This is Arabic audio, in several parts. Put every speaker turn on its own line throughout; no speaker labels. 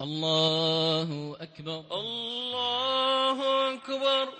الله أكبر.
الله أكبر.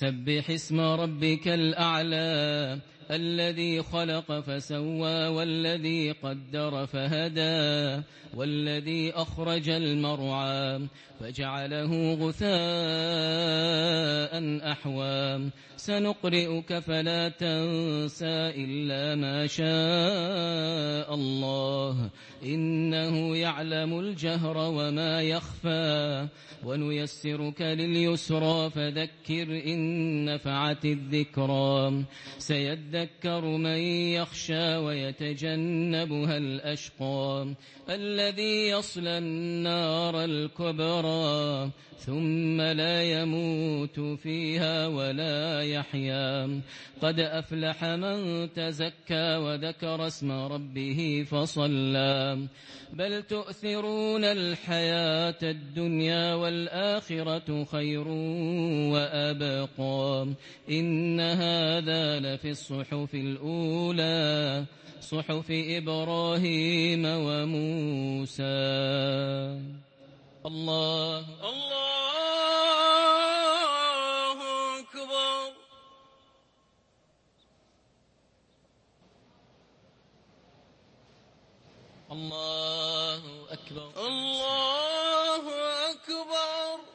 سبح اسم ربك الأعلى. الذي خلق فسوى والذي قدر فهدى والذي أخرج المرعى فجعله غثاء أحوى سنقرئك فلا تنسى إلا ما شاء الله إنه يعلم الجهر وما يخفى ونيسرك لليسرى فذكر إن نفعت الذكرى سيذكر من يخشى ويتجنبها الأشقى الذي يصلى النار الكبرى ثم لا يموت فيها ولا يحيا. قد أفلح من تزكى وذكر اسم ربه فصلى. بل تؤثرون الحياة الدنيا والآخرة خير وأبقى. إن هذا لفي الصحف الأولى صحف إبراهيم وموسى. الله.
الله أكبر.
الله أكبر.
الله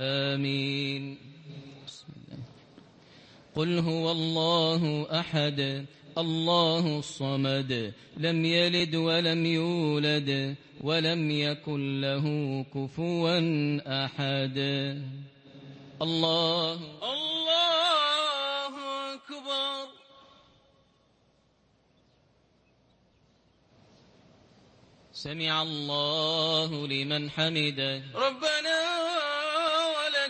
آمين. قل هو الله أحد الله الصمد لم يلد ولم يولد ولم يكن له كفوا أحد. الله.
الله أكبر.
سمع الله لمن حمده.
ربنا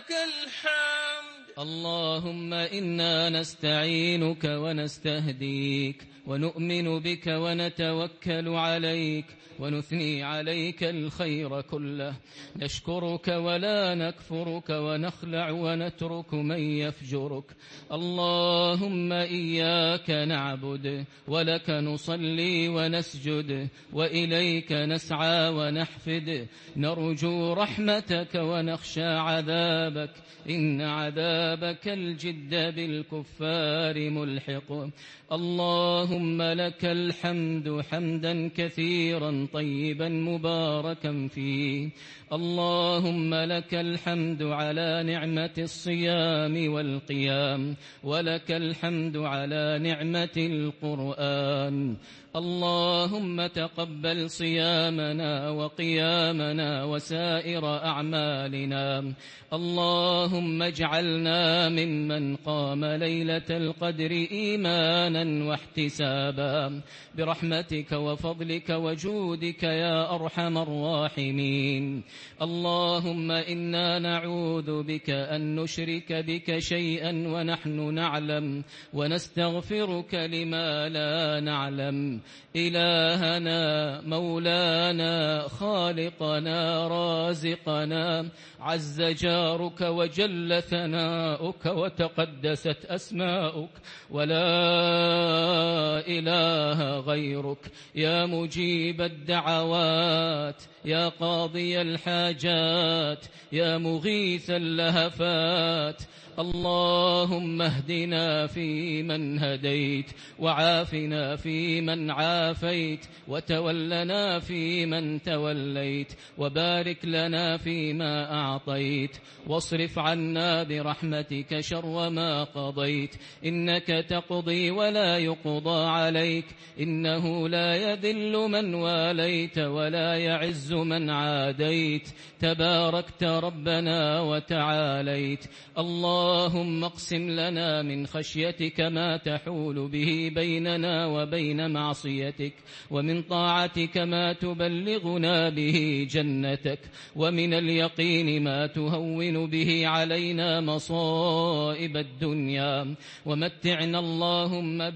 ولك الحمد.
اللهم إنا نستعينك ونستهديك. ونؤمن بك ونتوكل عليك ونثني عليك الخير كله. نشكرك ولا نكفرك ونخلع ونترك من يفجرك. اللهم إياك نعبد ولك نصلي ونسجد وإليك نسعى ونحفد. نرجو رحمتك ونخشى عذابك. إن عذابك الجد بالكفار ملحق. اللهم لك الحمد حمدا كثيرا طيبا مباركا فيه. اللهم لك الحمد على نعمة الصيام والقيام ولك الحمد على نعمة القرآن. اللهم تقبل صيامنا وقيامنا وسائر أعمالنا. اللهم اجعلنا ممن قام ليلة القدر إيمانا واحتسابا برحمتك وفضلك وجودك يا أرحم الراحمين. اللهم إنا نعوذ بك أن نشرك بك شيئا ونحن نعلم ونستغفرك لما لا نعلم. إلهنا مولانا خالقنا رازقنا. عز جارك وجل ثناؤك وتقدست أسماؤك. ولا إله غيرك. يا مجيب الدعوات يا قاضي الحاجات يا مغيث اللهفات. اللهم اهدنا فيمن هديت وعافنا فيمن عافيت وتولنا فيمن توليت وبارك لنا فيما أعطيت. واصرف عنا برحمتك شر ما قضيت. إنك تقضي ولا يقضى. عليك إنه لا يذل من واليت ولا يعز من عاديت. تباركت ربنا وتعاليت. اللهم اقسم لنا من خشيتك ما تحول به بيننا وبين معصيتك ومن طاعتك ما تبلغنا به جنتك ومن اليقين ما تهون به علينا مصائب الدنيا. ومتعنا اللهم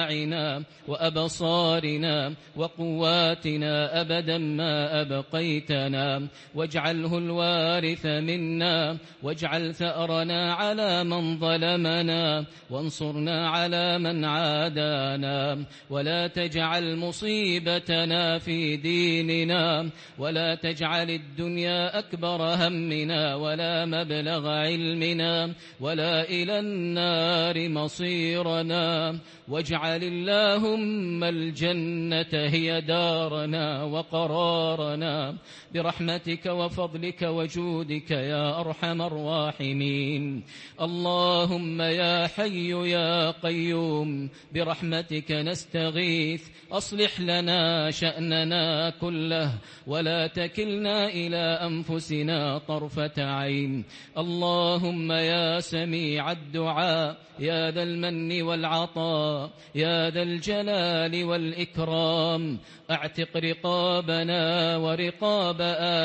بأسماعنا وأبصارنا وقواتنا أبدا ما أبقيتنا. واجعله الوارث منا واجعل ثأرنا على من ظلمنا وانصرنا على من عادانا. ولا تجعل مصيبتنا في ديننا ولا تجعل الدنيا أكبر همنا ولا مبلغ علمنا ولا إلى النار مصيرنا. واجعل اللهم الجنة هي دارنا وقرارنا. برحمتك وفضلك وجودك يا أرحم الراحمين. اللهم يا حي يا قيوم برحمتك نستغيث. أصلح لنا شأننا كله ولا تكلنا إلى أنفسنا طرفة عين. اللهم يا سميع الدعاء يا ذا المن والعطاء يا ذا الجلال والإكرام أعتق رقابنا ورقاب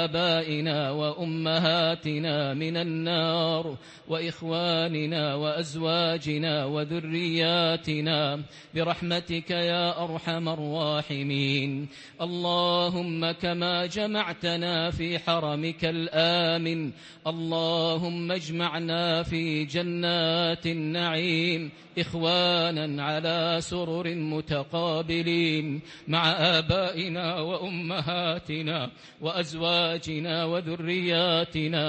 آبائنا وأمهاتنا من النار وإخواننا وأزواجنا وذرياتنا برحمتك يا أرحم الراحمين. اللهم كما جمعتنا في حرمك الآمن اللهم اجمعنا في جنات النعيم إخوانا على سرر متقابلين مع آبائنا وأمهاتنا وأزواجنا وذرياتنا.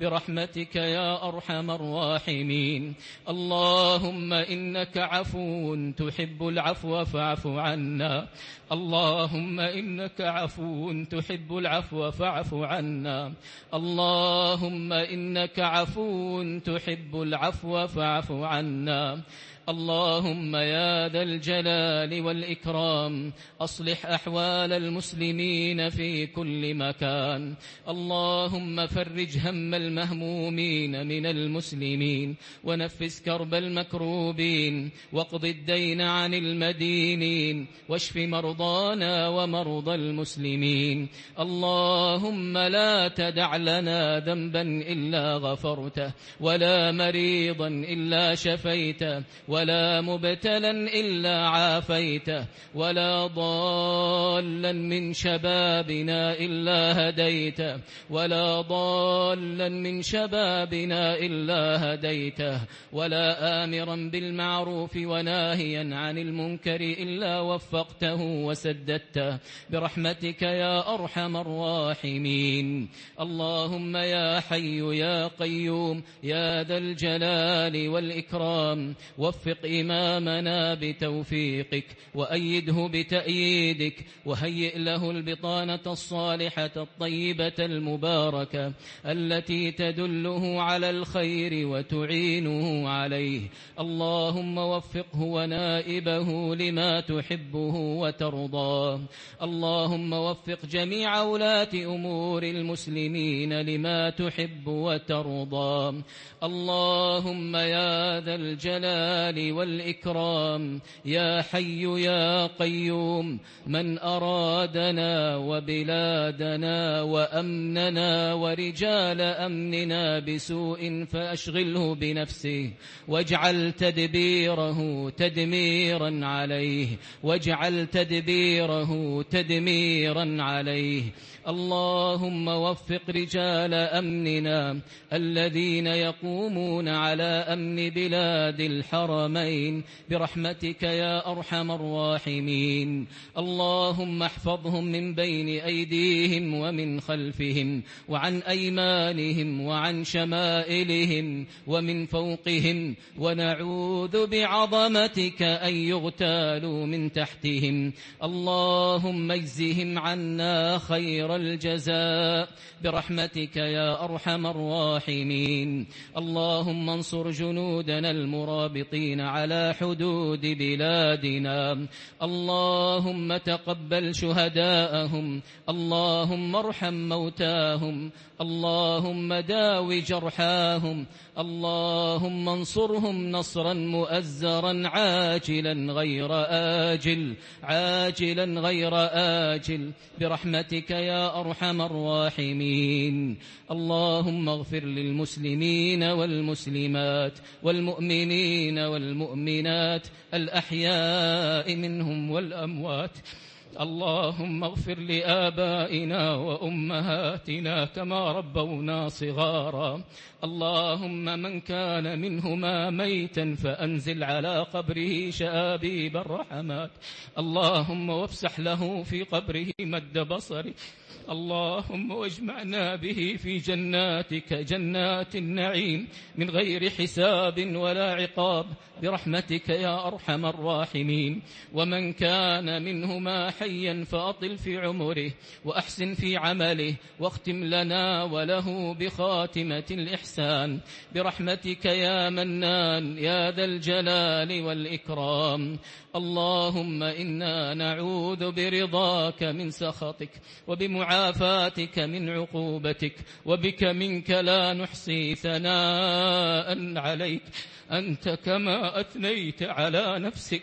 برحمتك يا أرحم الراحمين. اللهم إنك عفو تحب العفو فاعف عنا. اللهم إنك عفو تحب العفو فاعف عنا. اللهم إنك عفو تحب العفو فاعف عنا. اللهم يا ذا الجلال والإكرام أصلح أحوال المسلمين في كل مكان. اللهم فرج هم المهمومين من المسلمين ونفس كرب المكروبين واقض الدين عن المدينين واشف مرضانا ومرضى المسلمين. اللهم لا تدع لنا ذنبا إلا غفرته ولا مريضا إلا شفيته ولا مبتلا إلا عافيته ولا ضالا من شبابنا إلا هديته ولا ضالا من شبابنا إلا هديته ولا آمرا بالمعروف وناهيا عن المنكر إلا وفقته وسددته. برحمتك يا أرحم الراحمين. اللهم يا حي يا قيوم يا ذا الجلال والإكرام وفق إمامنا بتوفيقك وأيده بتأييدك وهيئ له البطانة الصالحة الطيبة المباركة التي تدله على الخير وتعينه عليه. اللهم وفقه ونائبه لما تحبه وترضاه اللهم وفق جميع ولاة أمور المسلمين لما تحب وترضى. اللهم يا ذا الجلال والإكرام. يا حي يا قيوم من أرادنا وبلادنا وأمننا ورجال أمننا بسوء فأشغله بنفسه. واجعل تدبيره تدميرا عليه. واجعل تدبيره تدميرا عليه. اللهم وفق رجال أمننا الذين يقومون على أمن بلاد الحرمين برحمتك يا أرحم الراحمين. اللهم احفظهم من بين أيديهم ومن خلفهم وعن أيمانهم وعن شمائلهم ومن فوقهم. ونعوذ بعظمتك أن يغتالوا من تحتهم. اللهم اجزهم عنا خير الجزاء. برحمتك يا أرحم الراحمين. اللهم انصر جنودنا المرابطين. على حدود بلادنا. اللهم تقبل شهداءهم. اللهم ارحم موتاهم. اللهم داو جرحاهم. اللهم انصرهم نصرا مؤزرا عاجلا غير آجل. عاجلا غير آجل. برحمتك يا أرحم الراحمين. اللهم اغفر للمسلمين والمسلمات والمؤمنين والمؤمنات الأحياء منهم والأموات. اللهم اغفر لآبائنا وأمهاتنا كما ربونا صغارا. اللهم من كان منهما ميتا فأنزل على قبره شآبيب الرحمات. اللهم وافسح له في قبره مد بصره. اللهم واجمعنا به في جناتك جنات النعيم من غير حساب ولا عقاب برحمتك يا أرحم الراحمين. ومن كان منهما حيا فأطل في عمره وأحسن في عمله واختم لنا وله بخاتمة الإحسان. برحمتك يا منان يا ذا الجلال والإكرام. اللهم إنا نعوذ برضاك من سخطك وبمعافاتك من عقوبتك وبك منك لا نحصي ثناء عليك أنت كما أثنيت على نفسك.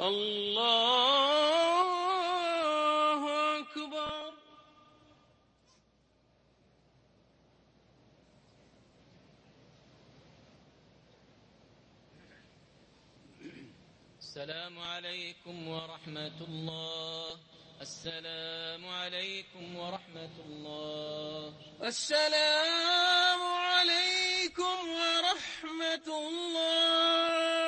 الله أكبر.
السلام عليكم ورحمة الله. السلام عليكم ورحمة الله.
السلام عليكم ورحمة الله.